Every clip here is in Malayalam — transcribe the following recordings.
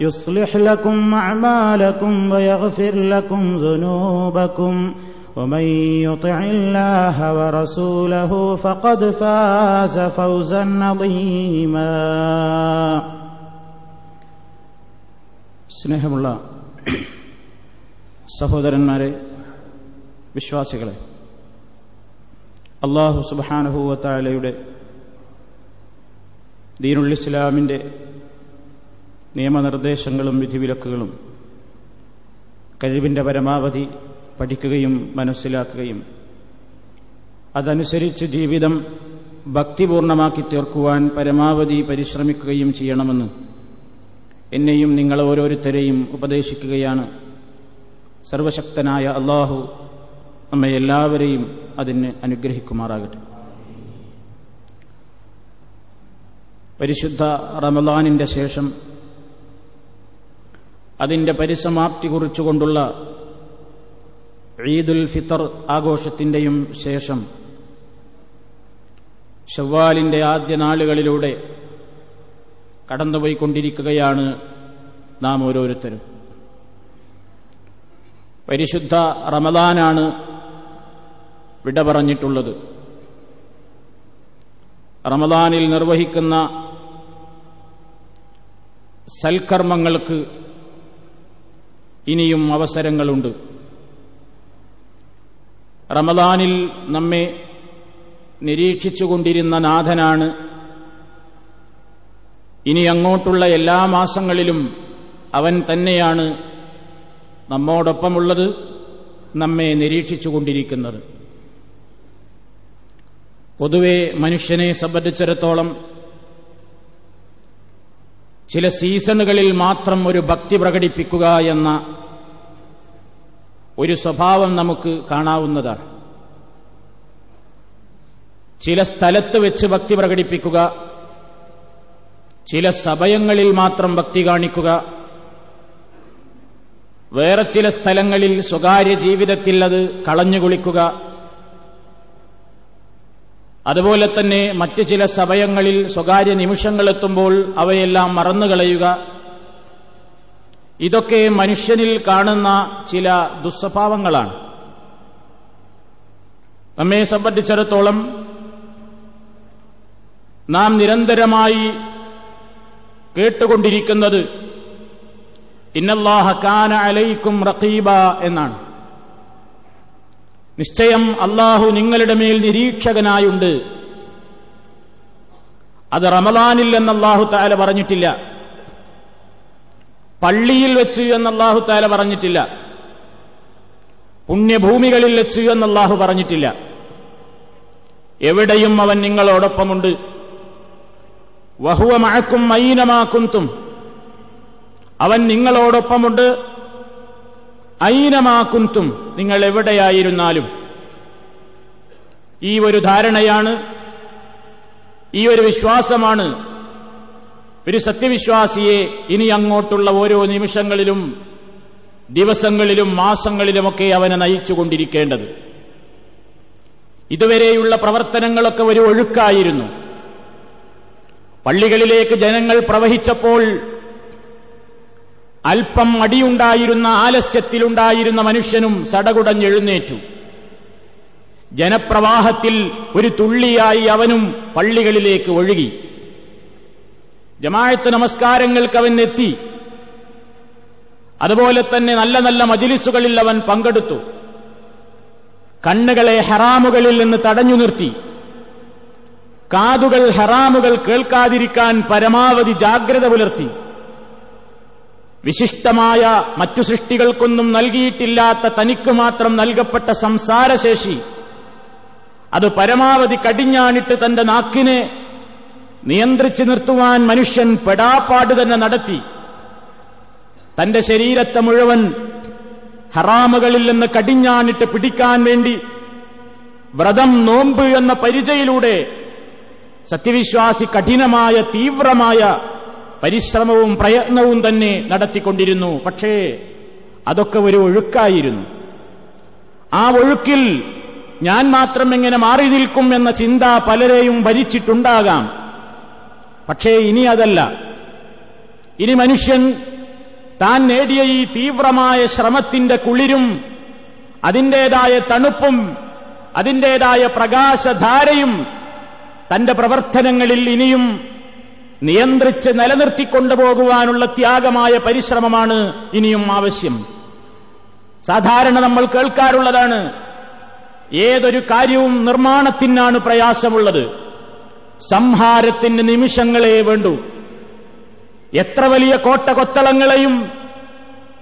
يصلح لكم اعمالكم ويغفر لكم ذنوبكم ومن يطع الله ورسوله فقد فاز فوزا عظيما സ്നേഹമുള്ള സഹോദരന്മാരെ വിശ്വാസികളെ അള്ളാഹു സുബാനഹൂവത്താലയുടെ ദീനുൽ ഇസ്ലാമിൻ്റെ നിയമനിർദ്ദേശങ്ങളും വിധിവിലക്കുകളും കഴിവിന്റെ പരമാവധി പഠിക്കുകയും മനസ്സിലാക്കുകയും അതനുസരിച്ച് ജീവിതം ഭക്തിപൂർണമാക്കി തീർക്കുവാൻ പരമാവധി പരിശ്രമിക്കുകയും ചെയ്യണമെന്ന് എന്നെയും നിങ്ങൾ ഓരോരുത്തരെയും ഉപദേശിക്കുകയാണ് സർവശക്തനായ അള്ളാഹു നമ്മെ എല്ലാവരെയും അതിന് അനുഗ്രഹിക്കുമാറാകട്ടെ. പരിശുദ്ധ റമലാനിന്റെ ശേഷം അതിന്റെ പരിസമാപ്തി കുറിച്ചുകൊണ്ടുള്ള ഈദുൽ ഫിത്തർ ആഘോഷത്തിന്റെയും ശേഷം ഷവ്വാലിന്റെ ആദ്യ നാളുകളിലൂടെ കടന്നുപോയിക്കൊണ്ടിരിക്കുകയാണ് നാം ഓരോരുത്തരും. പരിശുദ്ധ റമദാനാണ് വിട പറഞ്ഞിട്ടുള്ളത്. റമദാനിൽ നിർവഹിക്കുന്ന സൽക്കർമ്മങ്ങൾക്ക് ഇനിയും അവസരങ്ങളുണ്ട്. റമദാനിൽ നമ്മെ നിരീക്ഷിച്ചുകൊണ്ടിരുന്ന നാഥനാണ്. ഇനി അങ്ങോട്ടുള്ള എല്ലാ മാസങ്ങളിലും അവൻ തന്നെയാണ് നമ്മോടൊപ്പമുള്ളത് നമ്മെ നിരീക്ഷിച്ചുകൊണ്ടിരിക്കുന്നത്. പൊതുവെ മനുഷ്യനെ സംബന്ധിച്ചിടത്തോളം ചില സീസണുകളിൽ മാത്രം ഒരു ഭക്തി പ്രകടിപ്പിക്കുക എന്ന ഒരു സ്വഭാവം നമുക്ക് കാണാവുന്നതാണ്. ചില സ്ഥലത്ത് വെച്ച് ഭക്തി പ്രകടിപ്പിക്കുക ചില സമയങ്ങളിൽ മാത്രം ഭക്തി കാണിക്കുക വേറെ ചില സ്ഥലങ്ങളിൽ സ്വകാര്യ ജീവിതത്തിൽ അത് കളഞ്ഞുകുളിക്കുക അതുപോലെ തന്നെ മറ്റ് ചില സമയങ്ങളിൽ സ്വകാര്യ നിമിഷങ്ങളെത്തുമ്പോൾ അവയെല്ലാം മറന്നുകളയുക. ഇതൊക്കെ മനുഷ്യനിൽ കാണുന്ന ചില ദുസ്വഭാവങ്ങളാണ്. നമ്മെ സംബന്ധിച്ചിടത്തോളം നാം നിരന്തരമായി കേട്ടുകൊണ്ടിരിക്കുന്നത് ഇന്നല്ലാഹ കാന അലൈക്കും റഖീബ എന്നാണ്. നിശ്ചയം അള്ളാഹു നിങ്ങളുടെ മേൽ നിരീക്ഷകനായുണ്ട്. അത് റമദാനിൽ എന്ന് അള്ളാഹു താല പറഞ്ഞിട്ടില്ല. പള്ളിയിൽ വെച്ച് എന്ന് അള്ളാഹു താല പറഞ്ഞിട്ടില്ല. പുണ്യഭൂമികളിൽ വെച്ച് എന്ന് അള്ളാഹു പറഞ്ഞിട്ടില്ല. എവിടെയും അവൻ നിങ്ങളോടൊപ്പമുണ്ട്. വഹുവ മഴക്കും ഐനമാക്കുന്തും അവൻ നിങ്ങളോടൊപ്പമുണ്ട്. ഐനമാക്കുന്തും നിങ്ങൾ എവിടെയായിരുന്നാലും ഈ ഒരു ധാരണയാണ് ഈ ഒരു വിശ്വാസമാണ്. ഒരു സത്യവിശ്വാസിയെ ഇനി അങ്ങോട്ടുള്ള ഓരോ നിമിഷങ്ങളിലും ദിവസങ്ങളിലും മാസങ്ങളിലുമൊക്കെ അവനെ നയിച്ചുകൊണ്ടിരിക്കേണ്ടത്. ഇതുവരെയുള്ള പ്രവർത്തനങ്ങളൊക്കെ ഒരു ഒഴുക്കായിരുന്നു. പള്ളികളിലേക്ക് ജനങ്ങൾ പ്രവഹിച്ചപ്പോൾ അല്പം അടിയുണ്ടായിരുന്ന ആലസ്യത്തിലുണ്ടായിരുന്ന മനുഷ്യനും സടകുടഞ്ഞെഴുന്നേറ്റു. ജനപ്രവാഹത്തിൽ ഒരു തുള്ളിയായി അവനും പള്ളികളിലേക്ക് ഒഴുകി. ജമായത്ത് നമസ്കാരങ്ങൾക്ക് അവൻ എത്തി അതുപോലെ തന്നെ നല്ല നല്ല മജിലിസുകളിൽ അവൻ പങ്കെടുത്തു. കണ്ണുകളെ ഹറാമുകളിൽ നിന്ന് തടഞ്ഞു നിർത്തി. കാതുകൾ ഹറാമുകൾ കേൾക്കാതിരിക്കാൻ പരമാവധി ജാഗ്രത പുലർത്തി. വിശിഷ്ടമായ മറ്റു സൃഷ്ടികൾക്കൊന്നും നൽകിയിട്ടില്ലാത്ത തനിക്ക് മാത്രം നൽകപ്പെട്ട സംസാരശേഷി. അത് പരമാവധി കടിഞ്ഞാണിട്ട് തന്റെ നാക്കിനെ നിയന്ത്രിച്ചു നിർത്തുവാൻ മനുഷ്യൻ പെടാപ്പാട് തന്നെ നടത്തി. തന്റെ ശരീരത്തെ മുഴുവൻ ഹറാമുകളിൽ നിന്ന് കടിഞ്ഞാണിട്ട് പിടിക്കാൻ വേണ്ടി വ്രതം നോമ്പ് എന്ന പരിചയിലൂടെ സത്യവിശ്വാസി കഠിനമായ തീവ്രമായ പരിശ്രമവും പ്രയത്നവും തന്നെ നടത്തിക്കൊണ്ടിരുന്നു. പക്ഷേ അതൊക്കെ ഒരു ഒഴുക്കായിരുന്നു. ആ ഒഴുക്കിൽ ഞാൻ മാത്രം എങ്ങനെ മാറി നിൽക്കും എന്ന ചിന്ത പലരെയും ഭരിച്ചിട്ടുണ്ടാകാം. പക്ഷേ ഇനി അതല്ല. ഇനി മനുഷ്യൻ താൻ നേടിയ ഈ തീവ്രമായ ശ്രമത്തിന്റെ കുളിരും അതിന്റേതായ തണുപ്പും അതിന്റേതായ പ്രകാശധാരയും തന്റെ പ്രവർത്തനങ്ങളിൽ ഇനിയും നിയന്ത്രിച്ച് നിലനിർത്തിക്കൊണ്ടുപോകുവാനുള്ള ത്യാഗമായ പരിശ്രമമാണ് ഇനിയും ആവശ്യം. സാധാരണ നമ്മൾ കേൾക്കാറുള്ളതാണ് ഏതൊരു കാര്യവും നിർമ്മാണത്തിനാണ് പ്രയാസമുള്ളത്. സംഹാരത്തിന് നിമിഷങ്ങളെ വേണ്ടു. എത്ര വലിയ കോട്ട കൊത്തളങ്ങളെയും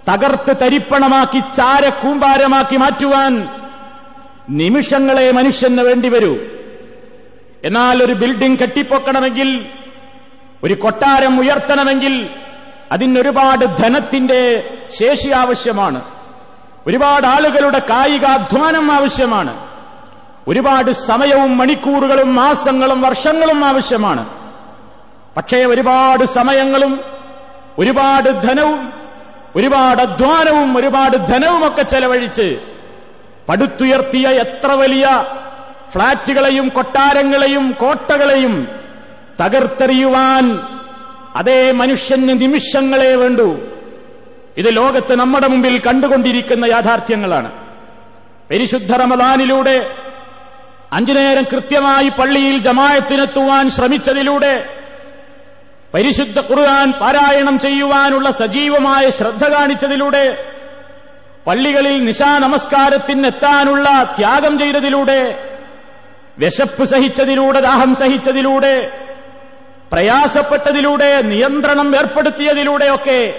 തകർത്ത് തരിപ്പണമാക്കി ചാരക്കൂമ്പാരമാക്കി മാറ്റുവാൻ നിമിഷങ്ങളെ മനുഷ്യന് വേണ്ടിവരൂ. എന്നാൽ ഒരു ബിൽഡിംഗ് കെട്ടിപ്പൊക്കണമെങ്കിൽ ഒരു കൊട്ടാരം ഉയർത്തണമെങ്കിൽ അതിനൊരുപാട് ധനത്തിന്റെ ശേഷി ആവശ്യമാണ്. ഒരുപാട് ആളുകളുടെ കായികാധ്വാനം ആവശ്യമാണ്. ഒരുപാട് സമയവും മണിക്കൂറുകളും മാസങ്ങളും വർഷങ്ങളും ആവശ്യമാണ്. പക്ഷേ ഒരുപാട് സമയങ്ങളും ഒരുപാട് ധനവും ഒരുപാട് അധ്വാനവും ഒരുപാട് ധനവുമൊക്കെ ചെലവഴിച്ച് പടുത്തുയർത്തിയ എത്ര വലിയ ഫ്ളാറ്റുകളെയും കൊട്ടാരങ്ങളെയും കോട്ടകളെയും തകർത്തെറിയുവാൻ അതേ മനുഷ്യന് നിമിഷങ്ങളെ വേണ്ടു. ഇത് ലോകത്ത് നമ്മുടെ മുമ്പിൽ കണ്ടുകൊണ്ടിരിക്കുന്ന യാഥാർത്ഥ്യങ്ങളാണ്. പരിശുദ്ധ റമദാനിലൂടെ അഞ്ചു നേരം കൃത്യമായി പള്ളിയിൽ ജമായത്തിനെത്തുവാൻ ശ്രമിച്ചതിലൂടെ പരിശുദ്ധ ഖുർആൻ പാരായണം ചെയ്യുവാനുള്ള സജീവമായ ശ്രദ്ധ കാണിച്ചതിലൂടെ പള്ളികളിൽ നിശാ നമസ്കാരത്തിനെത്താനുള്ള ത്യാഗം ചെയ്തതിലൂടെ വിശപ്പ് സഹിച്ചതിലൂടെ ദാഹം സഹിച്ചതിലൂടെ പ്രയാസപ്പെട്ടതിലൂടെ നിയന്ത്രണം ഏർപ്പെടുത്തിയതിലൂടെയൊക്കെ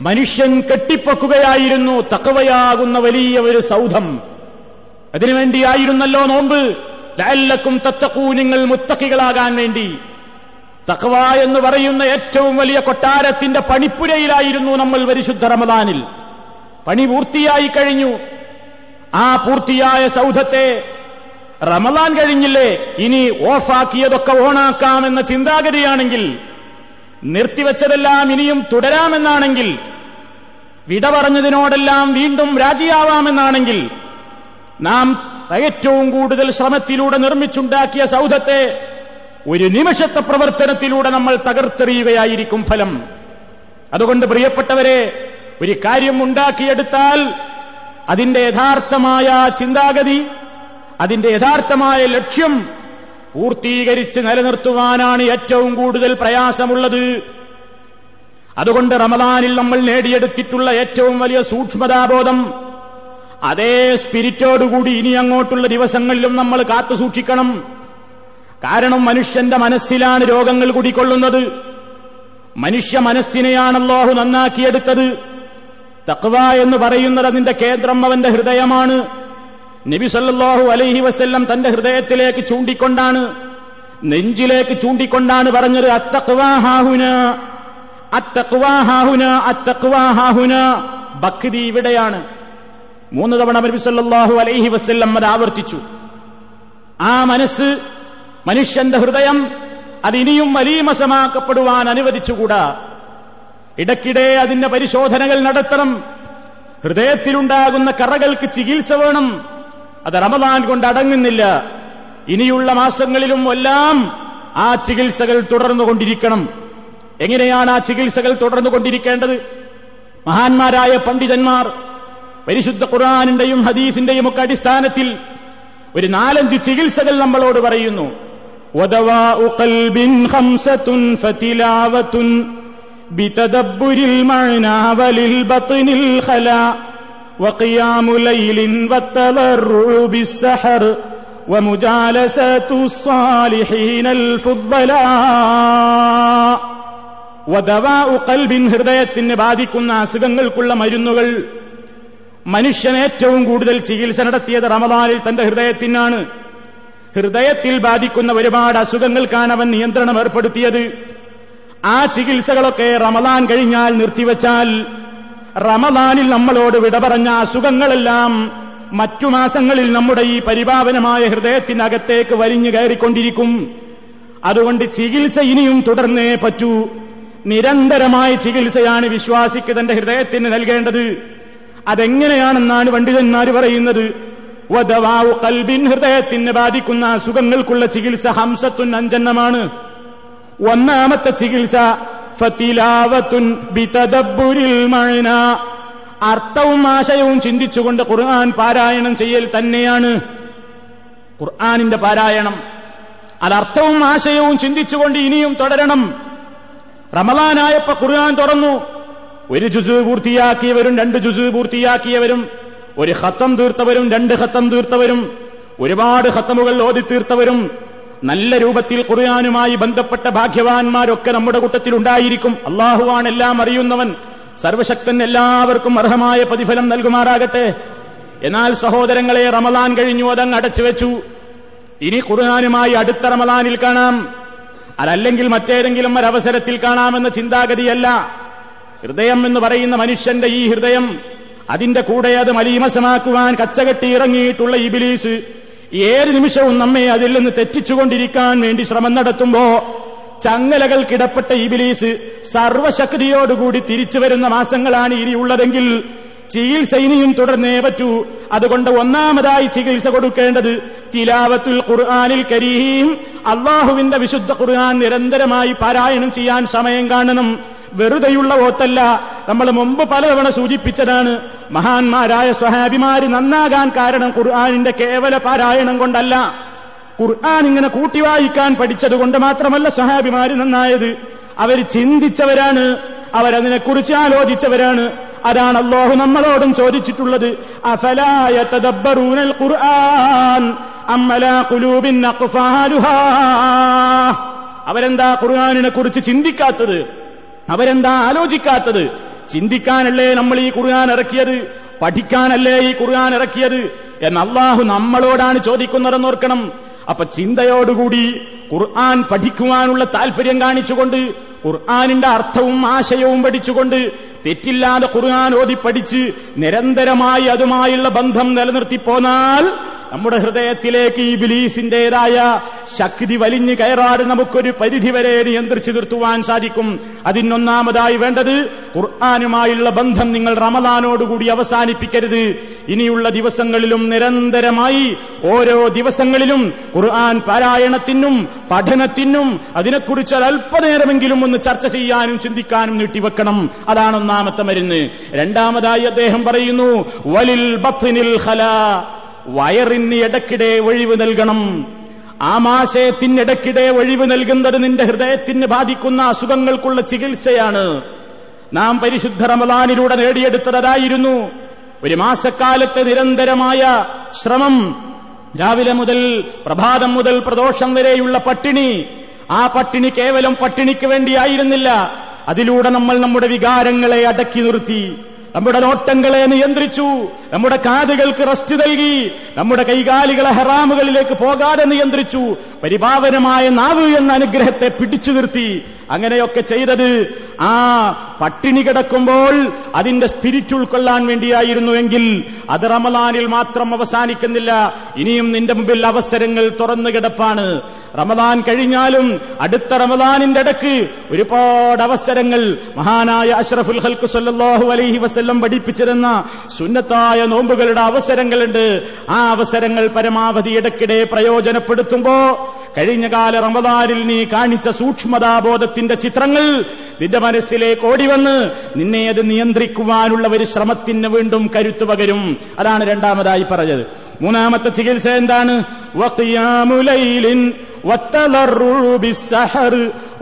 മനുഷ്യൻ കെട്ടിപ്പൊക്കുകയായിരുന്നു. തക്കവയാകുന്ന വലിയ ഒരു സൗധം. അതിനുവേണ്ടിയായിരുന്നല്ലോ നോമ്പ്. ലാലക്കും തത്തക്കൂ നിങ്ങൾ മുത്തക്കികളാകാൻ വേണ്ടി. തഖവ എന്ന് പറയുന്ന ഏറ്റവും വലിയ കൊട്ടാരത്തിന്റെ പണിപ്പുരയിലായിരുന്നു നമ്മൾ പരിശുദ്ധ റമദാനിൽ. പണി പൂർത്തിയായി കഴിഞ്ഞു. ആ പൂർത്തിയായ സൗധത്തെ റമദാൻ കഴിഞ്ഞില്ലേ? ഇനി ഓഫാക്കിയതൊക്കെ ഓണാക്കാമെന്ന ചിന്താഗതിയാണെങ്കിൽ നിർത്തിവെച്ചതെല്ലാം ഇനിയും തുടരാമെന്നാണെങ്കിൽ വിട പറഞ്ഞതിനോടെല്ലാം വീണ്ടും രാജിയാവാമെന്നാണെങ്കിൽ നാം ഏറ്റവും കൂടുതൽ ശ്രമത്തിലൂടെ നിർമ്മിച്ചുണ്ടാക്കിയ സൗധത്തെ ഒരു നിമിഷത്തെ പ്രവർത്തനത്തിലൂടെ നമ്മൾ തകർത്തെറിയുകയായിരിക്കും ഫലം. അതുകൊണ്ട് പ്രിയപ്പെട്ടവരെ ഒരു കാര്യം ഉണ്ടാക്കിയെടുത്താൽ അതിന്റെ യഥാർത്ഥമായ ചിന്താഗതി അതിന്റെ യഥാർത്ഥമായ ലക്ഷ്യം പൂർത്തീകരിച്ച് നിലനിർത്തുവാനാണ് ഏറ്റവും കൂടുതൽ പ്രയാസമുള്ളത്. അതുകൊണ്ട് റമദാനിൽ നമ്മൾ നേടിയെടുത്തിട്ടുള്ള ഏറ്റവും വലിയ സൂക്ഷ്മതാബോധം അതേ സ്പിരിറ്റോടുകൂടി ഇനി അങ്ങോട്ടുള്ള ദിവസങ്ങളിലും നമ്മൾ കാത്തു സൂക്ഷിക്കണം. കാരണം മനുഷ്യന്റെ മനസ്സിലാണ് രോഗങ്ങൾ കുടിക്കൊള്ളുന്നത് മനുഷ്യ മനസ്സിനെയാണ് അല്ലാഹു നന്നാക്കിയെടുത്തത്. തക്വ എന്ന് പറയുന്നത് അതിന്റെ കേന്ദ്രം അവന്റെ ഹൃദയമാണ്. നബി സല്ലാഹു അലൈഹി വസ്ല്ലം തന്റെ ഹൃദയത്തിലേക്ക് ചൂണ്ടിക്കൊണ്ടാണ് നെഞ്ചിലേക്ക് ചൂണ്ടിക്കൊണ്ടാണ് പറഞ്ഞത് അത്തക്വാഹാഹുന അത്തക്വാഹാഹുന അത്തക്വാഹാഹുന ഭക്തി ഇവിടെയാണ്. മൂന്ന് തവണ നബി സല്ലാഹു അലൈഹി വസ്ല്ലം അത് ആവർത്തിച്ചു. ആ മനസ്സ് മനുഷ്യന്റെ ഹൃദയം അതിനിയും മലീമസമാക്കപ്പെടുവാൻ അനുവദിച്ചുകൂടാ. ഇടയ്ക്കിടെ അതിന്റെ പരിശോധനകൾ നടത്തണം. ഹൃദയത്തിലുണ്ടാകുന്ന കറകൾക്ക് ചികിത്സ വേണം. അത് റമദാൻ കൊണ്ട് അടങ്ങുന്നില്ല. ഇനിയുള്ള മാസങ്ങളിലും എല്ലാം ആ ചികിത്സകൾ തുടർന്നുകൊണ്ടിരിക്കണം എങ്ങനെയാണ് ആ ചികിത്സകൾ തുടർന്നുകൊണ്ടിരിക്കേണ്ടത് മഹാന്മാരായ പണ്ഡിതന്മാർ പരിശുദ്ധ ഖുർആാനിന്റെയും ഹദീസിന്റെയും ഒക്കെ അടിസ്ഥാനത്തിൽ ഒരു നാലഞ്ച് ചികിത്സകൾ നമ്മളോട് പറയുന്നു. ബിതദബ്ബുരിൽ ബത്നിൽ ഖലാ. وَقِيَامُ لَيْلٍ وَالتَّضَرُّعُ بِالسَّحَرِ وَمُجَالَسَةُ الصَّالِحِينَ الْفُضَّلَاءِ وَدَوَاءُ قَلْبٍ ഹൃദയത്തിന് ബാധിക്കുന്ന അസുഖങ്ങൾക്കുള്ള മരുന്നുകൾ മനുഷ്യൻ ഏറ്റവും കൂടുതൽ ചികിത്സ നടത്തിയത് റമദാനിൽ തന്റെ ഹൃദയത്തിനാണ് ഹൃദയത്തിൽ ബാധിക്കുന്ന ഒരുപാട് അസുഖങ്ങൾക്കാണ് അവൻ നിയന്ത്രണം ഏർപ്പെടുത്തിയത് ആ ചികിത്സകളൊക്കെ റമദാൻ കഴിഞ്ഞാൽ നിർത്തിവച്ചാൽ റമദാനിൽ നമ്മളോട് വിട പറഞ്ഞ അസുഖങ്ങളെല്ലാം മറ്റു മാസങ്ങളിൽ നമ്മുടെ ഈ പരിപാവനമായ ഹൃദയത്തിനകത്തേക്ക് വലിഞ്ഞു കയറിക്കൊണ്ടിരിക്കും. അതുകൊണ്ട് ചികിത്സ ഇനിയും തുടർന്നേ പറ്റൂ. നിരന്തരമായ ചികിത്സയാണ് വിശ്വാസിക്ക് തന്റെ ഹൃദയത്തിന് നൽകേണ്ടത്. അതെങ്ങനെയാണെന്നാണ് പണ്ഡിതന്മാർ പറയുന്നത്. കൽബിൻ ഹൃദയത്തിന് ബാധിക്കുന്ന അസുഖങ്ങൾക്കുള്ള ചികിത്സ ഹംസത്തുൻ അഞ്ചെണ്ണമാണ്. ഒന്നാമത്തെ ചികിത്സ ഫത്തിലാവത്തുൻ ബിതദബ്ബുരിൽ അർത്ഥവും ആശയവും ചിന്തിച്ചുകൊണ്ട് ഖുർആൻ പാരായണം ചെയ്യൽ തന്നെയാണ്. ഖുർആാനിന്റെ പാരായണം. അത് അർത്ഥവും ആശയവും ചിന്തിച്ചുകൊണ്ട് ഇനിയും തുടരണം. റമലാനായപ്പോ ഖുർആൻ തുറന്നു. ഒരു ജുസു പൂർത്തിയാക്കിയവരും രണ്ട് ജുസു പൂർത്തിയാക്കിയവരും ഒരു ഹത്തം തീർത്തവരും രണ്ട് ഹത്തം തീർത്തവരും ഒരുപാട് ഹത്തമുകൾ ഓതി തീർത്തവരും നല്ല രൂപത്തിൽ ഖുർആാനുമായി ബന്ധപ്പെട്ട ഭാഗ്യവാന്മാരൊക്കെ നമ്മുടെ കൂട്ടത്തിൽ ഉണ്ടായിരിക്കും. അള്ളാഹുവാണ് എല്ലാം അറിയുന്നവൻ. സർവശക്തൻ എല്ലാവർക്കും അർഹമായ പ്രതിഫലം നൽകുമാറാകട്ടെ. എന്നാൽ സഹോദരങ്ങളെ റമലാൻ കഴിഞ്ഞു അതങ്ങ് അടച്ചു വെച്ചു. ഇനി ഖുർആാനുമായി അടുത്ത റമലാനിൽ കാണാം. അതല്ലെങ്കിൽ മറ്റേതെങ്കിലും ഒരവസരത്തിൽ കാണാമെന്ന ചിന്താഗതിയല്ല. ഹൃദയം എന്ന് പറയുന്ന മനുഷ്യന്റെ ഈ ഹൃദയം അതിന്റെ കൂടെ അത് മലീമസമാക്കുവാൻ കച്ചകെട്ടി ഇറങ്ങിയിട്ടുള്ള ഇബിലീസ് ഏത് നിമിഷവും നമ്മെ അതിൽ നിന്ന് തെറ്റിച്ചുകൊണ്ടിരിക്കാൻ വേണ്ടി ശ്രമം നടത്തുമ്പോ ചങ്ങലകൾക്കിടപ്പെട്ട ഇബിലീസ് സർവശക്തിയോടുകൂടി തിരിച്ചു വരുന്ന മാസങ്ങളാണ് ഇനിയുള്ളതെങ്കിൽ ചികിത്സ ഇനിയും തുടർന്നേ പറ്റൂ. അതുകൊണ്ട് ഒന്നാമതായി ചികിത്സ കൊടുക്കേണ്ടത് തിലാവത്തുൽ ഖുർആാനിൽ കരീം അള്ളാഹുവിന്റെ വിശുദ്ധ ഖുർആൻ നിരന്തരമായി പാരായണം ചെയ്യാൻ സമയം കാണണം. വെറുതെയുള്ള ഓത്തല്ല നമ്മൾ മുമ്പ് പലതവണ സൂചിപ്പിച്ചതാണ് മഹാന്മാരായ സ്വഹാബിമാര് നന്നാകാൻ കാരണം ഖുർആാനിന്റെ കേവല പാരായണം കൊണ്ടല്ല. ഖുർആൻ ഇങ്ങനെ കൂട്ടി വായിക്കാൻ പഠിച്ചതുകൊണ്ട് മാത്രമല്ല സ്വഹാബിമാര് നന്നായത്. അവർ ചിന്തിച്ചവരാണ്. അവരതിനെക്കുറിച്ച് ആലോചിച്ചവരാണ്. അതാണ് അള്ളാഹു നമ്മളോടും ചോദിച്ചിട്ടുള്ളത്. അഫലായ തദബ്ബറൂനൽ ഖുർആൻ അമ്മലാ കുലൂബിൻ അവരെന്താ ഖുർആാനിനെ കുറിച്ച് ചിന്തിക്കാത്തത്? അവരെന്താ ആലോചിക്കാത്തത്? ചിന്തിക്കാനല്ലേ നമ്മൾ ഈ ഖുർആൻ ഇറക്കിയത്? പഠിക്കാനല്ലേ ഈ ഖുർആൻ ഇറക്കിയത്? എന്ന് അള്ളാഹു നമ്മളോടാണ് ചോദിക്കുന്നതെന്ന് ഓർക്കണം. അപ്പൊ ചിന്തയോടുകൂടി ഖുർആൻ പഠിക്കുവാനുള്ള താല്പര്യം കാണിച്ചുകൊണ്ട് ഖുർആാനിന്റെ അർത്ഥവും ആശയവും പഠിച്ചുകൊണ്ട് തെറ്റില്ലാതെ ഖുർആൻ ഓതി പഠിച്ച് നിരന്തരമായി അതുമായുള്ള ബന്ധം നിലനിർത്തി പോന്നാൽ നമ്മുടെ ഹൃദയത്തിലേക്ക് ഈ ബിലീസിന്റേതായ ശക്തി വലിഞ്ഞു കയറാതെ നമുക്കൊരു പരിധിവരെ നിയന്ത്രിച്ചു നിർത്തുവാൻ സാധിക്കും. അതിനൊന്നാമതായി വേണ്ടത് ഖുർആാനുമായുള്ള ബന്ധം നിങ്ങൾ റമദാനോടുകൂടി അവസാനിപ്പിക്കരുത്. ഇനിയുള്ള ദിവസങ്ങളിലും നിരന്തരമായി ഓരോ ദിവസങ്ങളിലും ഖുർആൻ പാരായണത്തിനും പഠനത്തിനും അതിനെക്കുറിച്ച് ഒരല്പനേരമെങ്കിലും ഒന്ന് ചർച്ച ചെയ്യാനും ചിന്തിക്കാനും നീട്ടിവെക്കണം. അതാണ് ഒന്നാമത്തെ മരുന്ന്. രണ്ടാമതായി അദ്ദേഹം പറയുന്നു വലിൽ ബത്തിനിൽ ഹല വയറിന് ഇടയ്ക്കിടെ ഒഴിവ് നൽകണം. ആ ആമാശയത്തിനിടയ്ക്കിടെ ഒഴിവ് നൽകുന്നത് നിന്റെ ഹൃദയത്തിന് ബാധിക്കുന്ന അസുഖങ്ങൾക്കുള്ള ചികിത്സയാണ്. നാം പരിശുദ്ധ റമദാനിലൂടെ നേടിയെടുത്തതായിരുന്നു. ഒരു മാസക്കാലത്തെ നിരന്തരമായ ശ്രമം. രാവിലെ മുതൽ പ്രഭാതം മുതൽ പ്രദോഷം വരെയുള്ള പട്ടിണി. ആ പട്ടിണി കേവലം പട്ടിണിക്ക് വേണ്ടിയായിരുന്നില്ല. അതിലൂടെ നമ്മൾ നമ്മുടെ വികാരങ്ങളെ അടക്കി നിർത്തി. നമ്മുടെ നോട്ടങ്ങളെ നിയന്ത്രിച്ചു. നമ്മുടെ കാതുകൾക്ക് റെസ്റ്റ് നൽകി. നമ്മുടെ കൈകാലികളെ ഹറാമുകളിലേക്ക് പോകാതെ നിയന്ത്രിച്ചു. പരിപാവനമായ നാവ് എന്ന അനുഗ്രഹത്തെ പിടിച്ചു നിർത്തി. അങ്ങനെയൊക്കെ ചെയ്തത്. ആ പട്ടിണി കിടക്കുമ്പോൾ അതിന്റെ സ്പിരിറ്റ് ഉൾക്കൊള്ളാൻ വേണ്ടിയായിരുന്നുവെങ്കിൽ അത് റമദാനിൽ മാത്രം അവസാനിക്കുന്നില്ല. ഇനിയും നിന്റെ മുമ്പിൽ അവസരങ്ങൾ തുറന്നു കിടപ്പാണ്. റമദാൻ കഴിഞ്ഞാലും അടുത്ത റമദാനിന്റെ ഇടയ്ക്ക് ഒരുപാട് അവസരങ്ങൾ മഹാനായ അഷ്റഫുൽ ഹൽക്ക് സല്ലാഹു അലൈഹി വസ്ല്ലം പഠിപ്പിച്ചിരുന്ന സുന്നത്തായ നോമ്പുകളുടെ അവസരങ്ങളുണ്ട്. ആ അവസരങ്ങൾ പരമാവധി ഇടയ്ക്കിടെ പ്രയോജനപ്പെടുത്തുമ്പോ കഴിഞ്ഞകാല റമദാനിൽ നീ കാണിച്ച സൂക്ഷ്മതാബോധത്തിന്റെ ചിത്രങ്ങൾ നിന്റെ മനസ്സിലേക്ക് ഓടിവന്ന് നിന്നെ അത് നിയന്ത്രിക്കുവാനുള്ള ഒരു ശ്രമത്തിന് വീണ്ടും കരുത്തു പകരും അതാണ് രണ്ടാമതായി പറഞ്ഞത് മൂന്നാമത്തെ ചികിത്സ എന്താണ് വഖിയാമുലൈലിൻ والتضرع بالسحر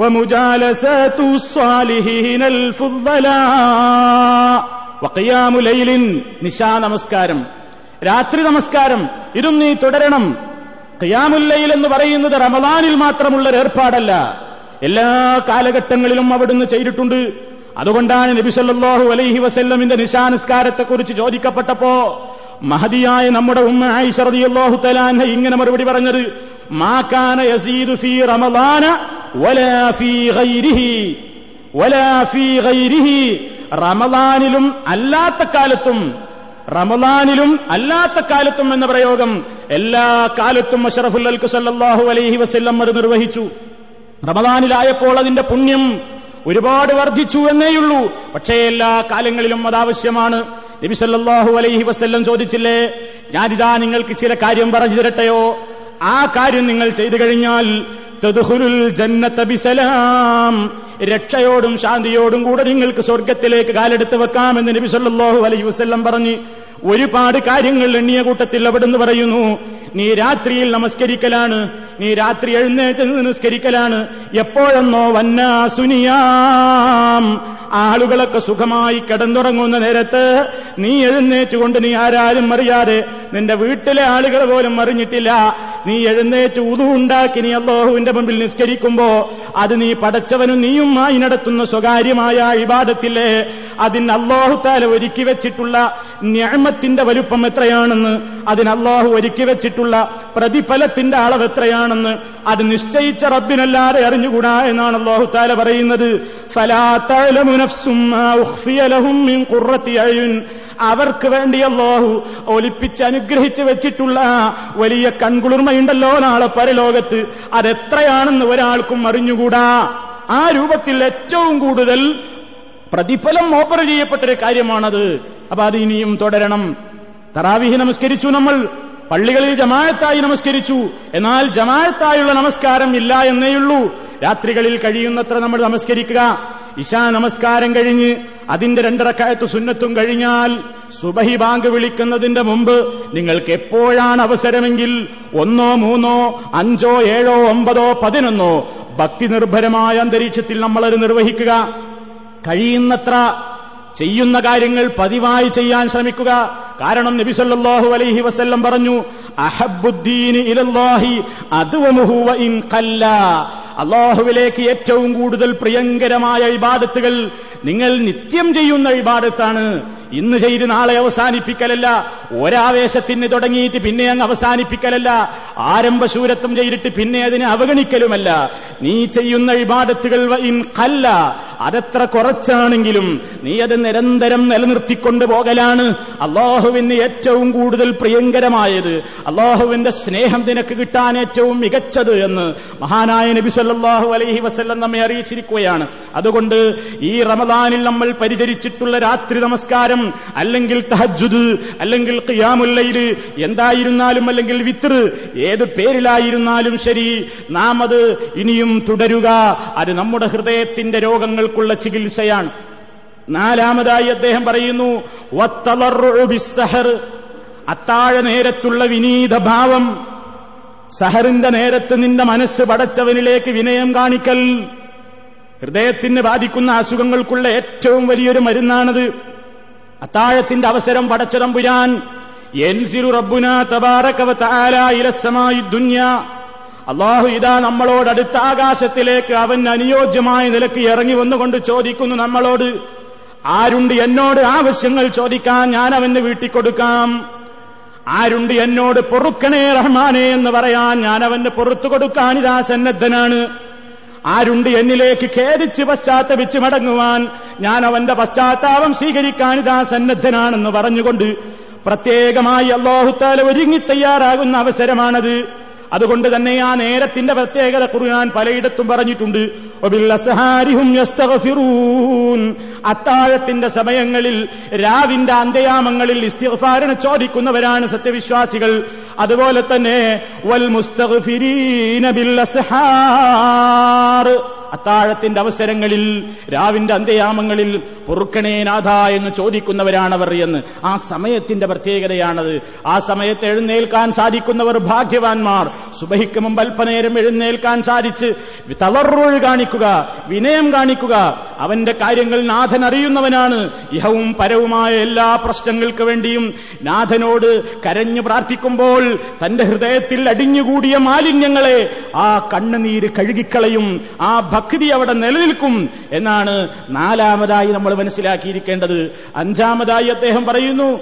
ومجالسات الصالحين الفضلاء وقيام ليل നിശാ നമസ്കാരം രാത്രി നമസ്കാരം ഇതും നീ തുടരണം ഖിയാമുല്ലയിൽ എന്ന് പറയുന്നത് റമദാനിൽ മാത്രമുള്ള ഒരു ഏർപ്പാടല്ല. എല്ലാ കാലഘട്ടങ്ങളിലും അവിടുന്ന് ചെയ്തിട്ടുണ്ട്. അതുകൊണ്ടാണ് നബി സല്ലല്ലാഹു അലൈഹി വസല്ലമിന്റെ നിശാനസ്കാരത്തെക്കുറിച്ച് ചോദിക്കപ്പെട്ടപ്പോ മഹതിയായ നമ്മുടെ ഉമ്മ ആയിഷ റളിയല്ലാഹു തആല ഇങ്ങനെ മറുപടി പറഞ്ഞത് മാ കാന യസീദു ഫീ റമദാന വലാ ഫീ ഗൈരിഹി വലാ ഫീ ഗൈരിഹി. റമദാനിലും അല്ലാത്ത കാലത്തും റമദാനിലും അല്ലാത്ത കാലത്തും എന്ന പ്രയോഗം എല്ലാ കാലത്തും അഷറഫുൽ അൽക്ക് സല്ലാഹു അലൈഹി വസ്ല്ലം അത് നിർവഹിച്ചു. റമദാനിലായപ്പോൾ അതിന്റെ പുണ്യം ഒരുപാട് വർദ്ധിച്ചു എന്നേയുള്ളൂ പക്ഷേ എല്ലാ കാലങ്ങളിലും അത് ആവശ്യമാണ്. നബി സല്ലാഹു അലൈഹി വസ്ല്ലം ചോദിച്ചില്ലേ ഞാനിതാ നിങ്ങൾക്ക് ചില കാര്യം പറഞ്ഞു തരട്ടെയോ? ആ കാര്യം നിങ്ങൾ ചെയ്തു കഴിഞ്ഞാൽ ബിസലാം. രക്ഷയോടും ശാന്തിയോടും കൂടെ നിങ്ങൾക്ക് സ്വർഗത്തിലേക്ക് കാലെടുത്ത് വെക്കാമെന്ന് നബി സല്ലല്ലാഹു അലൈഹി വസല്ലം പറഞ്ഞു. ഒരുപാട് കാര്യങ്ങൾ എണ്ണിയ കൂട്ടത്തിൽ അവിടുന്ന് പറയുന്നു നീ രാത്രിയിൽ നമസ്കരിക്കലാണ് നീ രാത്രി എഴുന്നേറ്റ് നിസ്കരിക്കലാണ് എപ്പോഴെന്നോ വന്നാസുനിയാം ആളുകളൊക്കെ സുഖമായി കിടന്നുറങ്ങുന്ന നേരത്ത് നീ എഴുന്നേറ്റുകൊണ്ട് നീ ആരാരും അറിയാതെ നിന്റെ വീട്ടിലെ ആളുകൾ പോലും അറിഞ്ഞിട്ടില്ല. നീ എഴുന്നേറ്റ് ഉതു ഉണ്ടാക്കി നീ അള്ളാഹുവിന്റെ മുമ്പിൽ നിസ്കരിക്കുമ്പോ അത് നീ പടച്ചവനും നീയുമായി നടത്തുന്ന സ്വകാര്യമായ ഇബാദത്തില്ലേ അതിന് അള്ളാഹുത്താല ഒരുക്കി വെച്ചിട്ടുള്ള ഞാമത്തിന്റെ വലുപ്പം എത്രയാണെന്ന് അതിന് അള്ളാഹു ഒരുക്കി വെച്ചിട്ടുള്ള പ്രതിഫലത്തിന്റെ അളവ് എത്രയാണെന്ന് അത് നിശ്ചയിച്ച റബ്ബിനല്ലാതെ അറിഞ്ഞുകൂടാ എന്നാണ് അള്ളാഹു താല പറയുന്നത്. അവർക്ക് വേണ്ടി അള്ളാഹു ഒലിപ്പിച്ച് അനുഗ്രഹിച്ചു വെച്ചിട്ടുള്ള വലിയ കൺകുളിർമയുണ്ടല്ലോ നാളെ പരലോകത്ത്. അതെത്രയാണെന്ന് ഒരാൾക്കും അറിഞ്ഞുകൂടാ. ആ രൂപത്തിൽ ഏറ്റവും കൂടുതൽ പ്രതിഫലം ഓഫർ ചെയ്യപ്പെട്ടൊരു കാര്യമാണത്. അപ്പൊ അത് ഇനിയും തുടരണം. തറാവിഹി നമസ്കരിച്ചു നമ്മൾ. പള്ളികളിൽ ജമായത്തായി നമസ്കരിച്ചു. എന്നാൽ ജമായത്തായുള്ള നമസ്കാരം ഇല്ല എന്നേയുള്ളൂ രാത്രികളിൽ കഴിയുന്നത്ര നമ്മൾ നമസ്കരിക്കുക. ഇശാ നമസ്കാരം കഴിഞ്ഞ് അതിന്റെ രണ്ടരക്കായത്ത് സുന്നത്തും കഴിഞ്ഞാൽ സുബഹി ബാങ്ക് വിളിക്കുന്നതിന്റെ മുമ്പ് നിങ്ങൾക്ക് എപ്പോഴാണ് അവസരമെങ്കിൽ ഒന്നോ മൂന്നോ അഞ്ചോ ഏഴോ ഒമ്പതോ പതിനൊന്നോ ഭക്തി നിർഭരമായ അന്തരീക്ഷത്തിൽ നമ്മളത് നിർവഹിക്കുക. കഴിയുന്നത്ര ചെയ്യുന്ന കാര്യങ്ങൾ പതിവായി ചെയ്യാൻ ശ്രമിക്കുക. കാരണം നബി സല്ലല്ലാഹു അലൈഹി വസല്ലം പറഞ്ഞു അഹബ്ബുദ്ദീനി ഇലല്ലാഹി അദ്വമുഹു ഇൻ ഖല്ല. അള്ളാഹുവിലേക്ക് ഏറ്റവും കൂടുതൽ പ്രിയങ്കരമായ ഇബാദത്തുകൾ നിങ്ങൾ നിത്യം ചെയ്യുന്ന ഇബാദത്താണ്. ഇന്ന് ചെയ്ത് നാളെ അവസാനിപ്പിക്കലല്ല. ഒരാവേശത്തിന് തുടങ്ങിയിട്ട് പിന്നെ അങ്ങ് അവസാനിപ്പിക്കലല്ല. ആരംഭശൂരത്വം ചെയ്തിട്ട് പിന്നെ അതിനെ അവഗണിക്കലുമല്ല. നീ ചെയ്യുന്ന ഇബാദത്തുകൾ കല്ല അതെത്ര കുറച്ചാണെങ്കിലും നീ അത് നിരന്തരം നിലനിർത്തിക്കൊണ്ട് പോകലാണ്. അള്ളാഹുവിന് ഏറ്റവും കൂടുതൽ പ്രിയങ്കരമായത് അള്ളാഹുവിന്റെ സ്നേഹം നിനക്ക് കിട്ടാൻ ഏറ്റവും മികച്ചത് എന്ന് മഹാനായ നബി സല്ലാഹു അലൈഹി വസ്ല്ലം നമ്മെ അറിയിച്ചിരിക്കുകയാണ്. അതുകൊണ്ട് ഈ റമദാനിൽ നമ്മൾ പരിചരിച്ചിട്ടുള്ള രാത്രി നമസ്കാരം അല്ലെങ്കിൽ തഹജുദ് അല്ലെങ്കിൽ ഖിയാമുല്ലൈൽ എന്തായിരുന്നാലും അല്ലെങ്കിൽ വിത്ര് ഏത് പേരിലായിരുന്നാലും ശരി നാം അത് ഇനിയും തുടരുക. അത് നമ്മുടെ ഹൃദയത്തിന്റെ രോഗങ്ങൾക്കുള്ള ചികിത്സയാണ്. നാലാമതായി അദ്ദേഹം പറയുന്നു. അത്താഴ നേരത്തുള്ള വിനീത ഭാവം. സഹറിന്റെ നേരത്ത് നിന്റെ മനസ്സ് പടച്ചവനിലേക്ക് വിനയം കാണിക്കൽ. ഹൃദയത്തിന് ബാധിക്കുന്ന അസുഖങ്ങൾക്കുള്ള ഏറ്റവും വലിയൊരു മരുന്നാണത്. അത്താഴത്തിന്റെ അവസരം പടച്ചതമ്പുരാൻ എൻസിറു റബ്ബുന തബാറക്കവ തആല ഇലസ്സമായി ദുന്യ അള്ളാഹു ഇതാ നമ്മളോട് അടുത്ത ആകാശത്തിലേക്ക് അവൻ അനുയോജ്യമായ നിലയ്ക്ക് ഇറങ്ങി വന്നുകൊണ്ട് ചോദിക്കുന്നു നമ്മളോട് ആരുണ്ട് എന്നോട് ആവശ്യങ്ങൾ ചോദിക്കാൻ ഞാൻ അവന് വീട്ടിൽ കൊടുക്കാം? ആരുണ്ട് എന്നോട് പൊറുക്കണേ റഹ്മാനെ എന്ന് പറയാൻ ഞാൻ അവന് പൊറത്തു കൊടുക്കാൻ ഇതാ സന്നദ്ധനാണ്. ആരുണ്ട് എന്നിലേക്ക് ഖേദിച്ച് പശ്ചാത്തപിച്ച് മടങ്ങുവാൻ ഞാൻ അവന്റെ പശ്ചാത്താപം സ്വീകരിക്കാൻ ഇതാ സന്നദ്ധനാണെന്ന് പറഞ്ഞുകൊണ്ട് പ്രത്യേകമായി അള്ളാഹുത്താല ഒരുങ്ങി തയ്യാറാകുന്ന അവസരമാണത്. അതുകൊണ്ട് തന്നെ ആ നേരത്തിന്റെ പ്രത്യേകത ഖുർആൻ പലയിടത്തും പറഞ്ഞിട്ടുണ്ട്. അത്താഴത്തിന്റെ സമയങ്ങളിൽ രാവിന്റെ അന്ത്യയാമങ്ങളിൽ ഇസ്തിഗ്ഫാറിന് ചോദിക്കുന്നവരാണ് സത്യവിശ്വാസികൾ. അതുപോലെ തന്നെ വൽ മുസ്തഗ്ഫിരീന ബിൽ അസ്ഹാർ. അത്താഴത്തിന്റെ അവസരങ്ങളിൽ രാവിന്റെ അന്ത്യയാമങ്ങളിൽ പൊറുക്കണേ നാഥ എന്ന് ചോദിക്കുന്നവരാണവർ എന്ന്. ആ സമയത്തിന്റെ പ്രത്യേകതയാണത്. ആ സമയത്ത് എഴുന്നേൽക്കാൻ സാധിക്കുന്നവർ ഭാഗ്യവാന്മാർ. സുബഹിക്ക് മുമ്പ് അല്പനേരം എഴുന്നേൽക്കാൻ സാധിച്ച് തളർറൊഴ് കാണിക്കുക വിനയം കാണിക്കുക. അവന്റെ കാര്യങ്ങൾ നാഥൻ അറിയുന്നവനാണ്. ഇഹവും പരവുമായ എല്ലാ പ്രശ്നങ്ങൾക്ക് വേണ്ടിയും നാഥനോട് കരഞ്ഞു പ്രാർത്ഥിക്കുമ്പോൾ തന്റെ ഹൃദയത്തിൽ അടിഞ്ഞുകൂടിയ മാലിന്യങ്ങളെ ആ കണ്ണുനീര് കഴുകിക്കളയും ആ ഭക്തി അവിടെ നിലനിൽക്കും എന്നാണ് നാലാമതായി നമ്മൾ മനസ്സിലാക്കിയിരിക്കേണ്ടത്. അഞ്ചാമതായി അദ്ദേഹം പറയുന്നു.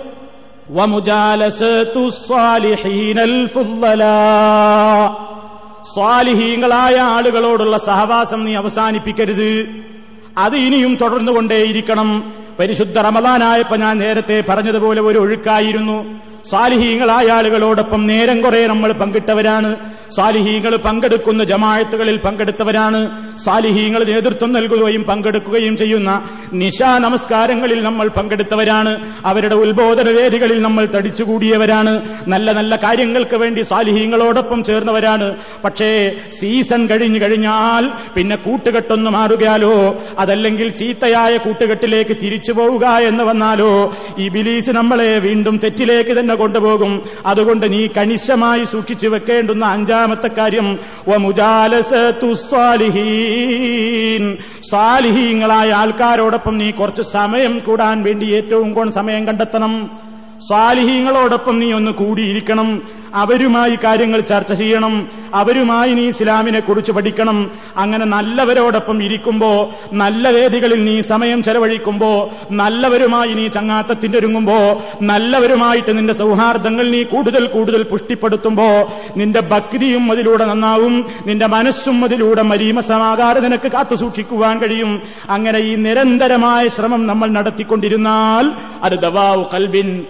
സ്വാലിഹീങ്ങളായ ആളുകളോടുള്ള സഹവാസം നീ അവസാനിപ്പിക്കരുത്. അത് ഇനിയും തുടർന്നുകൊണ്ടേയിരിക്കണം. പരിശുദ്ധ റമദാനായപ്പോ ഞാൻ നേരത്തെ പറഞ്ഞതുപോലെ ഒരു ഒഴുക്കായിരുന്നു. സാലിഹീങ്ങളായ ആളുകളോടൊപ്പം നേരം കുറെ നമ്മൾ പങ്കിട്ടവരാണ്. സാലിഹീങ്ങൾ പങ്കെടുക്കുന്ന ജമാഴത്തുകളിൽ പങ്കെടുത്തവരാണ്. സാലിഹീങ്ങൾ നേതൃത്വം നൽകുകയും പങ്കെടുക്കുകയും ചെയ്യുന്ന നിശാ നമസ്കാരങ്ങളിൽ നമ്മൾ പങ്കെടുത്തവരാണ്. അവരുടെ ഉത്ബോധന വേദികളിൽ നമ്മൾ തടിച്ചുകൂടിയവരാണ്. നല്ല നല്ല കാര്യങ്ങൾക്ക് വേണ്ടി സാലിഹീങ്ങളോടൊപ്പം ചേർന്നവരാണ്. പക്ഷേ സീസൺ കഴിഞ്ഞു കഴിഞ്ഞാൽ പിന്നെ കൂട്ടുകെട്ടൊന്ന് മാറുകയാലോ? അതല്ലെങ്കിൽ ചീത്തയായ കൂട്ടുകെട്ടിലേക്ക് തിരിച്ചു പോവുക എന്ന് വന്നാലോ? ഈ ബിലീസ് നമ്മളെ വീണ്ടും തെറ്റിലേക്ക് തന്നെ കൊണ്ടുപോകും. അതുകൊണ്ട് നീ കണിശമായി സൂക്ഷിച്ചു വെക്കേണ്ടുന്ന അഞ്ചാമത്തെ കാര്യം സാലിഹീങ്ങളായ ആൾക്കാരോടൊപ്പം നീ കുറച്ച് സമയം കൂടാൻ വേണ്ടി ഏറ്റവും കൂടുതൽ സമയം കണ്ടെത്തണം. സ്വാലിഹീങ്ങളോടൊപ്പം നീ ഒന്ന് കൂടിയിരിക്കണം. അവരുമായി കാര്യങ്ങൾ ചർച്ച ചെയ്യണം. അവരുമായി നീ ഇസ്ലാമിനെ കുറിച്ച് പഠിക്കണം. അങ്ങനെ നല്ലവരോടൊപ്പം ഇരിക്കുമ്പോ നല്ല വേദികളിൽ നീ സമയം ചെലവഴിക്കുമ്പോ നല്ലവരുമായി നീ ചങ്ങാത്തത്തിനൊരുങ്ങുമ്പോ നല്ലവരുമായിട്ട് നിന്റെ സൗഹാർദ്ദങ്ങൾ നീ കൂടുതൽ കൂടുതൽ പുഷ്ടിപ്പെടുത്തുമ്പോ നിന്റെ ഭക്തിയും അതിലൂടെ നന്നാവും. നിന്റെ മനസ്സും അതിലൂടെ മരീമസമാകാതെ നിനക്ക് കാത്തു സൂക്ഷിക്കുവാൻ കഴിയും. അങ്ങനെ ഈ നിരന്തരമായ ശ്രമം നമ്മൾ നടത്തിക്കൊണ്ടിരുന്നാൽ അത് ദവാവ് കൽബിൻ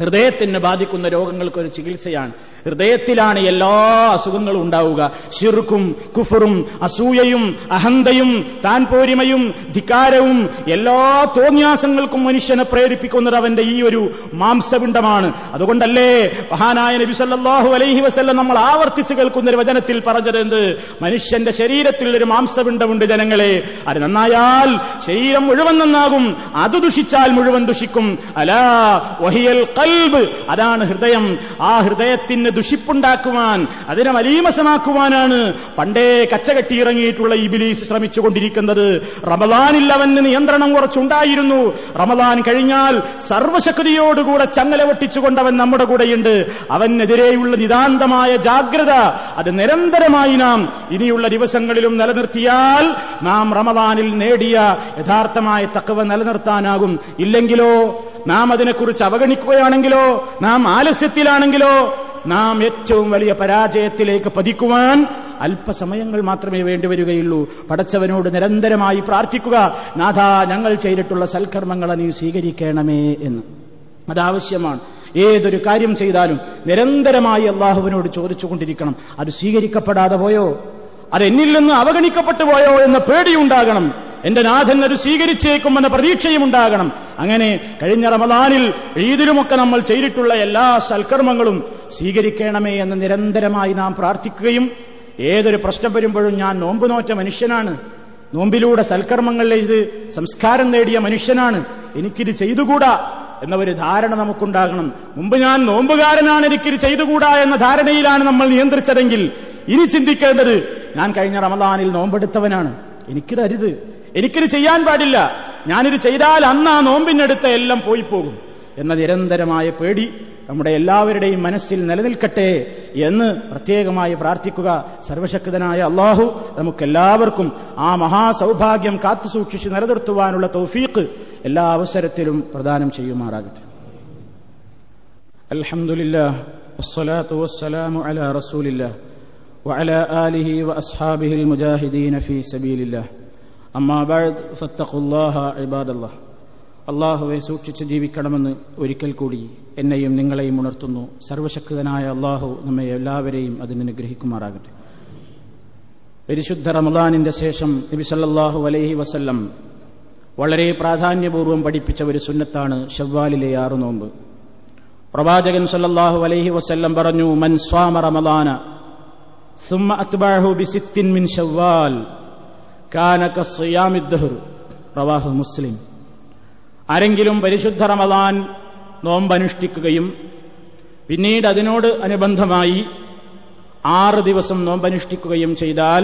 ഹൃദയത്തിന് ബാധിക്കുന്ന രോഗങ്ങൾക്കൊരു ചികിത്സയാണ്. ഹൃദയത്തിലാണ് എല്ലാ അസുഖങ്ങളും ഉണ്ടാവുക. ഷിർക്കും കുഫറും അസൂയയും അഹന്തയും താൻ പോരിമയും ധിക്കാരവും എല്ലാ തോന്യാസങ്ങൾക്കും മനുഷ്യനെ പ്രേരിപ്പിക്കുന്നത് അവന്റെ ഈ ഒരു മാംസപിണ്ഡമാണ്. അതുകൊണ്ടല്ലേ മഹാനായ നബി സല്ലാഹു അലൈഹി വസല്ലം നമ്മൾ ആവർത്തിച്ച് കേൾക്കുന്ന ഒരു വചനത്തിൽ പറഞ്ഞത് എന്ത്? മനുഷ്യന്റെ ശരീരത്തിൽ ഒരു മാംസപിണ്ഡമുണ്ട് ജനങ്ങളെ. അത് നന്നായാൽ ശരീരം മുഴുവൻ നന്നാകും. അത് ദുഷിച്ചാൽ മുഴുവൻ ദുഷിക്കും. അലാ വഹിയൽ കൽബ് അതാണ് ഹൃദയം. ആ ഹൃദയത്തിന് ദുഷിപ്പുണ്ടാക്കുവാൻ അതിനെ മലീമസമാക്കുവാനാണ് പണ്ടേ കച്ചകെട്ടി ഇറങ്ങിയിട്ടുള്ള ഈ ബിലീസ് ശ്രമിച്ചുകൊണ്ടിരിക്കുന്നത്. റമദാനിൽ അവന് നിയന്ത്രണം കുറച്ചുണ്ടായിരുന്നു. റമദാൻ കഴിഞ്ഞാൽ സർവശക്തിയോടുകൂടെ ചങ്ങല വെട്ടിച്ചുകൊണ്ടവൻ നമ്മുടെ കൂടെയുണ്ട്. അവനെതിരെയുള്ള നിതാന്തമായ ജാഗ്രത അത് നിരന്തരമായി നാം ഇനിയുള്ള ദിവസങ്ങളിലും നിലനിർത്തിയാൽ നാം റമദാനിൽ നേടിയ യഥാർത്ഥമായ തക്കവ നിലനിർത്താനാകും. ഇല്ലെങ്കിലോ നാം അതിനെക്കുറിച്ച് അവഗണിക്കുകയാണെങ്കിലോ നാം ആലസ്യത്തിലാണെങ്കിലോ നാം ഏറ്റവും വലിയ പരാജയത്തിലേക്ക് പതിക്കുവാൻ അല്പസമയങ്ങൾ മാത്രമേ വേണ്ടിവരികയുള്ളൂ പടച്ചവനോട് നിരന്തരമായി പ്രാർത്ഥിക്കുക. നാഥ ഞങ്ങൾ ചെയ്തിട്ടുള്ള സൽക്കർമ്മങ്ങളെ നീ സ്വീകരിക്കണമേ എന്ന്. അതാവശ്യമാണ്. ഏതൊരു കാര്യം ചെയ്താലും നിരന്തരമായി അള്ളാഹുവിനോട് ചോദിച്ചുകൊണ്ടിരിക്കണം. അത് സ്വീകരിക്കപ്പെടാതെ പോയോ? അത് എന്നിൽ നിന്ന് അവഗണിക്കപ്പെട്ടു പോയോ എന്ന പേടിയുണ്ടാകണം. എന്റെ നാഥൻ അത് സ്വീകരിച്ചേക്കുമെന്ന പ്രതീക്ഷയും ഉണ്ടാകണം. അങ്ങനെ കഴിഞ്ഞ റമദാനിൽ ഈദിലുമൊക്കെ നമ്മൾ ചെയ്തിട്ടുള്ള എല്ലാ സൽക്കർമ്മങ്ങളും സ്വീകരിക്കണമേ എന്ന് നിരന്തരമായി നാം പ്രാർത്ഥിക്കുകയും ഏതൊരു പ്രശ്നം വരുമ്പോഴും ഞാൻ നോമ്പ് നോറ്റ മനുഷ്യനാണ്. നോമ്പിലൂടെ സൽക്കർമ്മങ്ങൾ ചെയ്ത് സംസ്കാരം നേടിയ മനുഷ്യനാണ്. എനിക്കിത് ചെയ്തുകൂടാ എന്ന ഒരു ധാരണ നമുക്കുണ്ടാകണം. മുമ്പ് ഞാൻ നോമ്പുകാരനാണ് എനിക്കിത് ചെയ്തുകൂടാ എന്ന ധാരണയിലാണ് നമ്മൾ നിയന്ത്രിച്ചതെങ്കിൽ ഇനി ചിന്തിക്കേണ്ടത് ഞാൻ കഴിഞ്ഞ റമദാനിൽ നോമ്പെടുത്തവനാണ്. എനിക്കിത് അരുത്. എനിക്കിത് ചെയ്യാൻ പാടില്ല. ഞാനിത് ചെയ്താൽ അന്ന് ആ നോമ്പിനടുത്ത് എല്ലാം പോയി പോകും എന്ന നിരന്തരമായ പേടി നമ്മുടെ എല്ലാവരുടെയും മനസ്സിൽ നിലനിൽക്കട്ടെ എന്ന് പ്രത്യേകമായി പ്രാർത്ഥിക്കുക സർവശക്തനായ അള്ളാഹു നമുക്കെല്ലാവർക്കും ആ മഹാസൗഭാഗ്യം കാത്തുസൂക്ഷിച്ച് നിലനിർത്തുവാനുള്ള തൗഫീഖ് എല്ലാ അവസരത്തിലും പ്രദാനം ചെയ്യുമാറാകട്ടെ. അൽഹംദുലില്ലാ വസ്സലാത്തു വസ്സലാമു റസൂലില്ലാ وعلى آله وأصحابه المجاهدين في سبيل الله أما بعد فاتقوا الله عباد الله അള്ളാഹുവെ സൂക്ഷിച്ച് ജീവിക്കണമെന്ന് ഒരിക്കൽ കൂടി എന്നെയും നിങ്ങളെയും ഉണർത്തുന്നു സർവശക്തനായ അള്ളാഹു നമ്മെ എല്ലാവരെയും അതിന് അനുഗ്രഹിക്കുമാറാകട്ടെ പരിശുദ്ധ റമദാനിന്റെ ശേഷം നബി സല്ലല്ലാഹു അലൈഹി വസല്ലം വളരെ പ്രാധാന്യപൂർവ്വം പഠിപ്പിച്ച ഒരു സുന്നത്താണ് ഷവ്വാലിലെ ആറു നോമ്പ് പ്രവാചകൻ സല്ലല്ലാഹു അലൈഹി വസല്ലം പറഞ്ഞു മൻ സ്വാമ റമദാന ثم أتبعه بست من شوال كان كصيام الدهر رواه മുസ്ലിം ആരെങ്കിലും പരിശുദ്ധ റമദാൻ നോമ്പനുഷ്ഠിക്കുകയും പിന്നീട് അതിനോട് അനുബന്ധമായി ആറ് ദിവസം നോമ്പനുഷ്ഠിക്കുകയും ചെയ്താൽ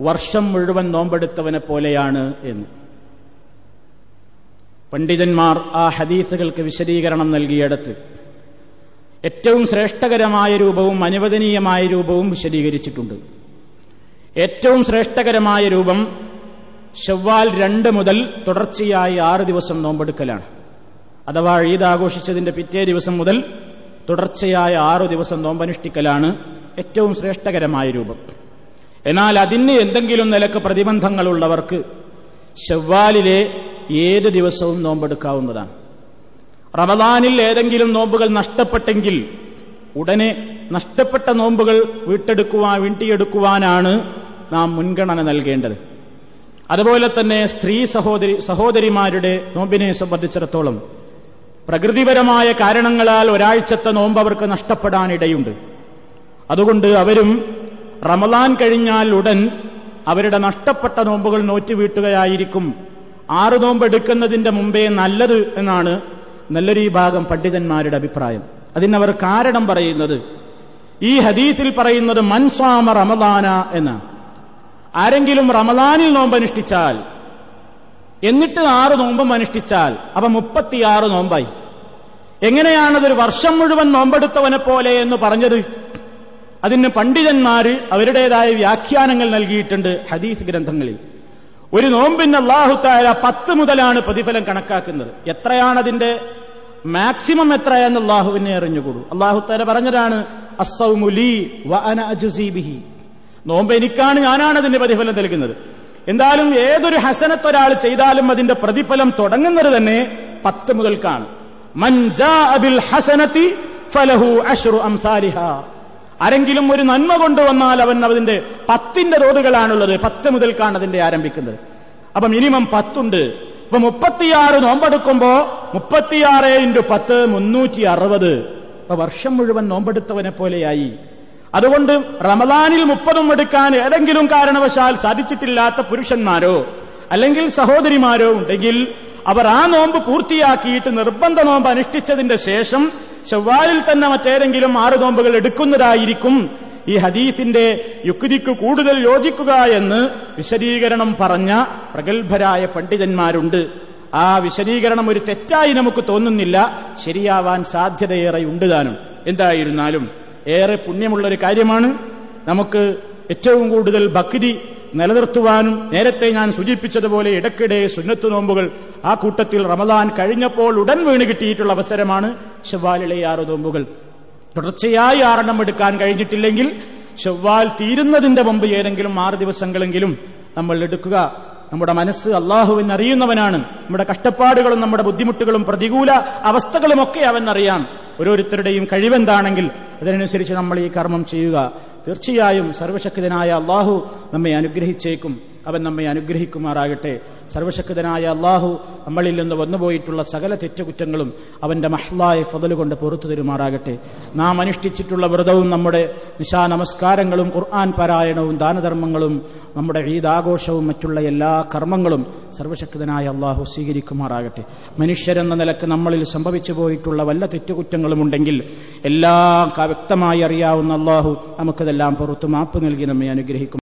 വർഷം മുഴുവൻ നോമ്പെടുത്തവനെ പോലെയാണ് എന്ന് പണ്ഡിതന്മാർ ആ ഹദീസുകൾക്ക് വിശദീകരണം നൽകിയിടത്ത് ഏറ്റവും ശ്രേഷ്ഠകരമായ രൂപവും അനുവദനീയമായ രൂപവും വിശദീകരിച്ചിട്ടുണ്ട്. ഏറ്റവും ശ്രേഷ്ഠകരമായ രൂപം ഷവ്വാൽ രണ്ട് മുതൽ തുടർച്ചയായി ആറ് ദിവസം നോമ്പെടുക്കലാണ്. അഥവാ ഈദ് ആഘോഷിച്ചതിന്റെ പിറ്റേ ദിവസം മുതൽ തുടർച്ചയായ ആറു ദിവസം നോമ്പനുഷ്ഠിക്കലാണ് ഏറ്റവും ശ്രേഷ്ഠകരമായ രൂപം. എന്നാൽ അതിന് എന്തെങ്കിലും നിലയ്ക്ക് പ്രതിബന്ധങ്ങളുള്ളവർക്ക് ഷവ്വാലിലെ ഏത് ദിവസവും നോമ്പെടുക്കാവുന്നതാണ്. റമദാനിൽ ഏതെങ്കിലും നോമ്പുകൾ നഷ്ടപ്പെട്ടെങ്കിൽ ഉടനെ നഷ്ടപ്പെട്ട നോമ്പുകൾ വീട്ടെടുക്കുവാൻ വീട്ടിയെടുക്കുവാനാണ് നാം മുൻഗണന നൽകേണ്ടത്. അതുപോലെ തന്നെ സ്ത്രീ സഹോദരി സഹോദരിമാരുടെ നോമ്പിനെ സംബന്ധിച്ചിടത്തോളം പ്രകൃതിപരമായ കാരണങ്ങളാൽ ഒരാഴ്ചത്തെ നോമ്പ് അവർക്ക് നഷ്ടപ്പെടാനിടയുണ്ട്. അതുകൊണ്ട് അവരും റമദാൻ കഴിഞ്ഞാൽ ഉടൻ അവരുടെ നഷ്ടപ്പെട്ട നോമ്പുകൾ നോറ്റുവീട്ടുകയായിരിക്കും ആറ് നോമ്പ് എടുക്കുന്നതിന്റെ മുമ്പേ നല്ലത് എന്നാണ് നല്ലൊരു ഭാഗം പണ്ഡിതന്മാരുടെ അഭിപ്രായം. അതിനവർ കാരണം പറയുന്നത് ഈ ഹദീസിൽ പറയുന്നത് മൻസ്വാമ റമദാന എന്ന് ആരെങ്കിലും റമദാനിൽ നോമ്പനുഷ്ഠിച്ചാൽ എന്നിട്ട് ആറ് നോമ്പും അനുഷ്ഠിച്ചാൽ അവ മുപ്പത്തിയാറ് നോമ്പായി. എങ്ങനെയാണതൊരു വർഷം മുഴുവൻ നോമ്പെടുത്തവനെ പോലെ എന്ന് പറഞ്ഞത്? അതിന് പണ്ഡിതന്മാർ അവരുടേതായ വ്യാഖ്യാനങ്ങൾ നൽകിയിട്ടുണ്ട് ഹദീസ് ഗ്രന്ഥങ്ങളിൽ. ഒരു നോമ്പിന് അള്ളാഹുത്തായ പത്ത് മുതലാണ് പ്രതിഫലം കണക്കാക്കുന്നത്. എത്രയാണ് മാക്സിമം എത്രയാന്ന് അള്ളാഹുവിനെ അറിഞ്ഞുകൂടൂ. തല പറഞ്ഞതാണ് അസൗമുലി നോമ്പ് എനിക്കാണ് ഞാനാണ് അതിന്റെ പ്രതിഫലം നൽകുന്നത്. എന്തായാലും ഏതൊരു ഹസനത്ത് ഒരാൾ ചെയ്താലും അതിന്റെ പ്രതിഫലം തുടങ്ങുന്നത് തന്നെ പത്ത് മുതൽക്കാണ്. ഫലഹു ആരെങ്കിലും ഒരു നന്മ കൊണ്ടുവന്നാൽ അവൻ അതിന്റെ പത്തിന്റെ തോതുകളാണുള്ളത്. പത്ത് മുതൽക്കാണ് അതിന്റെ ആരംഭിക്കുന്നത്. അപ്പൊ മിനിമം പത്തുണ്ട്. ഇപ്പൊ മുപ്പത്തിയാറ് നോമ്പെടുക്കുമ്പോ മുപ്പത്തിയാറ് ഇന്റു പത്ത് മുന്നൂറ്റി അറുപത് ഇപ്പൊ വർഷം മുഴുവൻ നോമ്പെടുത്തവനെ പോലെയായി. അതുകൊണ്ട് റമദാനിൽ മുപ്പതും എടുക്കാൻ ഏതെങ്കിലും കാരണവശാൽ സാധിച്ചിട്ടില്ലാത്ത പുരുഷന്മാരോ അല്ലെങ്കിൽ സഹോദരിമാരോ ഉണ്ടെങ്കിൽ അവർ ആ നോമ്പ് പൂർത്തിയാക്കിയിട്ട് നിർബന്ധ നോമ്പ് അനുഷ്ഠിച്ചതിന്റെ ശേഷം ചൊവ്വാലിൽ തന്നെ മറ്റേതെങ്കിലും ആറ് നോമ്പുകൾ എടുക്കുന്നതായിരിക്കും ഈ ഹദീസിന്റെ യുക്തിക്ക് കൂടുതൽ യോജിക്കുക എന്ന് വിശദീകരണം പറഞ്ഞ പ്രഗത്ഭരായ പണ്ഡിതന്മാരുണ്ട്. ആ വിശദീകരണം ഒരു തെറ്റായി നമുക്ക് തോന്നുന്നില്ല. ശരിയാവാൻ സാധ്യതയേറെ ഉണ്ട് താനും. എന്തായിരുന്നാലും ഏറെ പുണ്യമുള്ള ഒരു കാര്യമാണ്. നമുക്ക് ഏറ്റവും കൂടുതൽ ഭക്തി നിലനിർത്തുവാനും നേരത്തെ ഞാൻ സൂചിപ്പിച്ചതുപോലെ ഇടയ്ക്കിടെ സുന്നത്തു നോമ്പുകൾ ആ കൂട്ടത്തിൽ റമദാൻ കഴിഞ്ഞപ്പോൾ ഉടൻ വീണ് കിട്ടിയിട്ടുള്ള അവസരമാണ് ഷവാലിലെ ആറ് നോമ്പുകൾ. തുടർച്ചയായി ആറെണ്ണം എടുക്കാൻ കഴിഞ്ഞിട്ടില്ലെങ്കിൽ ചൊവ്വാൽ തീരുന്നതിന്റെ മുമ്പ് ഏതെങ്കിലും ആറ് ദിവസങ്ങളെങ്കിലും നമ്മൾ എടുക്കുക. നമ്മുടെ മനസ്സ് അള്ളാഹുവിൻ അറിയുന്നവനാണ്. നമ്മുടെ കഷ്ടപ്പാടുകളും നമ്മുടെ ബുദ്ധിമുട്ടുകളും പ്രതികൂല അവസ്ഥകളുമൊക്കെ അവൻ അറിയാം ഓരോരുത്തരുടെയും കഴിവെന്താണെങ്കിൽ അതിനനുസരിച്ച് നമ്മൾ ഈ കർമ്മം ചെയ്യുക. തീർച്ചയായും സർവശക്തനായ അള്ളാഹു നമ്മെ അനുഗ്രഹിച്ചേക്കും. അവൻ നമ്മെ അനുഗ്രഹിക്കുമാറാകട്ടെ. സർവശക്തനായ അള്ളാഹു നമ്മളിൽ നിന്ന് വന്നുപോയിട്ടുള്ള സകല തെറ്റുകുറ്റങ്ങളും അവന്റെ മഹ്ലായ ഫതലുകൊണ്ട് പുറത്തു തരുമാറാകട്ടെ. നാം അനുഷ്ഠിച്ചിട്ടുള്ള വ്രതവും നമ്മുടെ നിശാ നമസ്കാരങ്ങളും ഖുർആൻ പാരായണവും ദാനധർമ്മങ്ങളും നമ്മുടെ ഈദാഘോഷവും മറ്റുള്ള എല്ലാ കർമ്മങ്ങളും സർവശക്തനായ അള്ളാഹു സ്വീകരിക്കുമാറാകട്ടെ. മനുഷ്യരെന്ന നിലയ്ക്ക് നമ്മളിൽ സംഭവിച്ചു പോയിട്ടുള്ള വല്ല തെറ്റുകുറ്റങ്ങളും ഉണ്ടെങ്കിൽ എല്ലാം വ്യക്തമായി അറിയാവുന്ന അള്ളാഹു നമുക്കതെല്ലാം പുറത്തു മാപ്പ് നൽകി നമ്മെ അനുഗ്രഹിക്കും.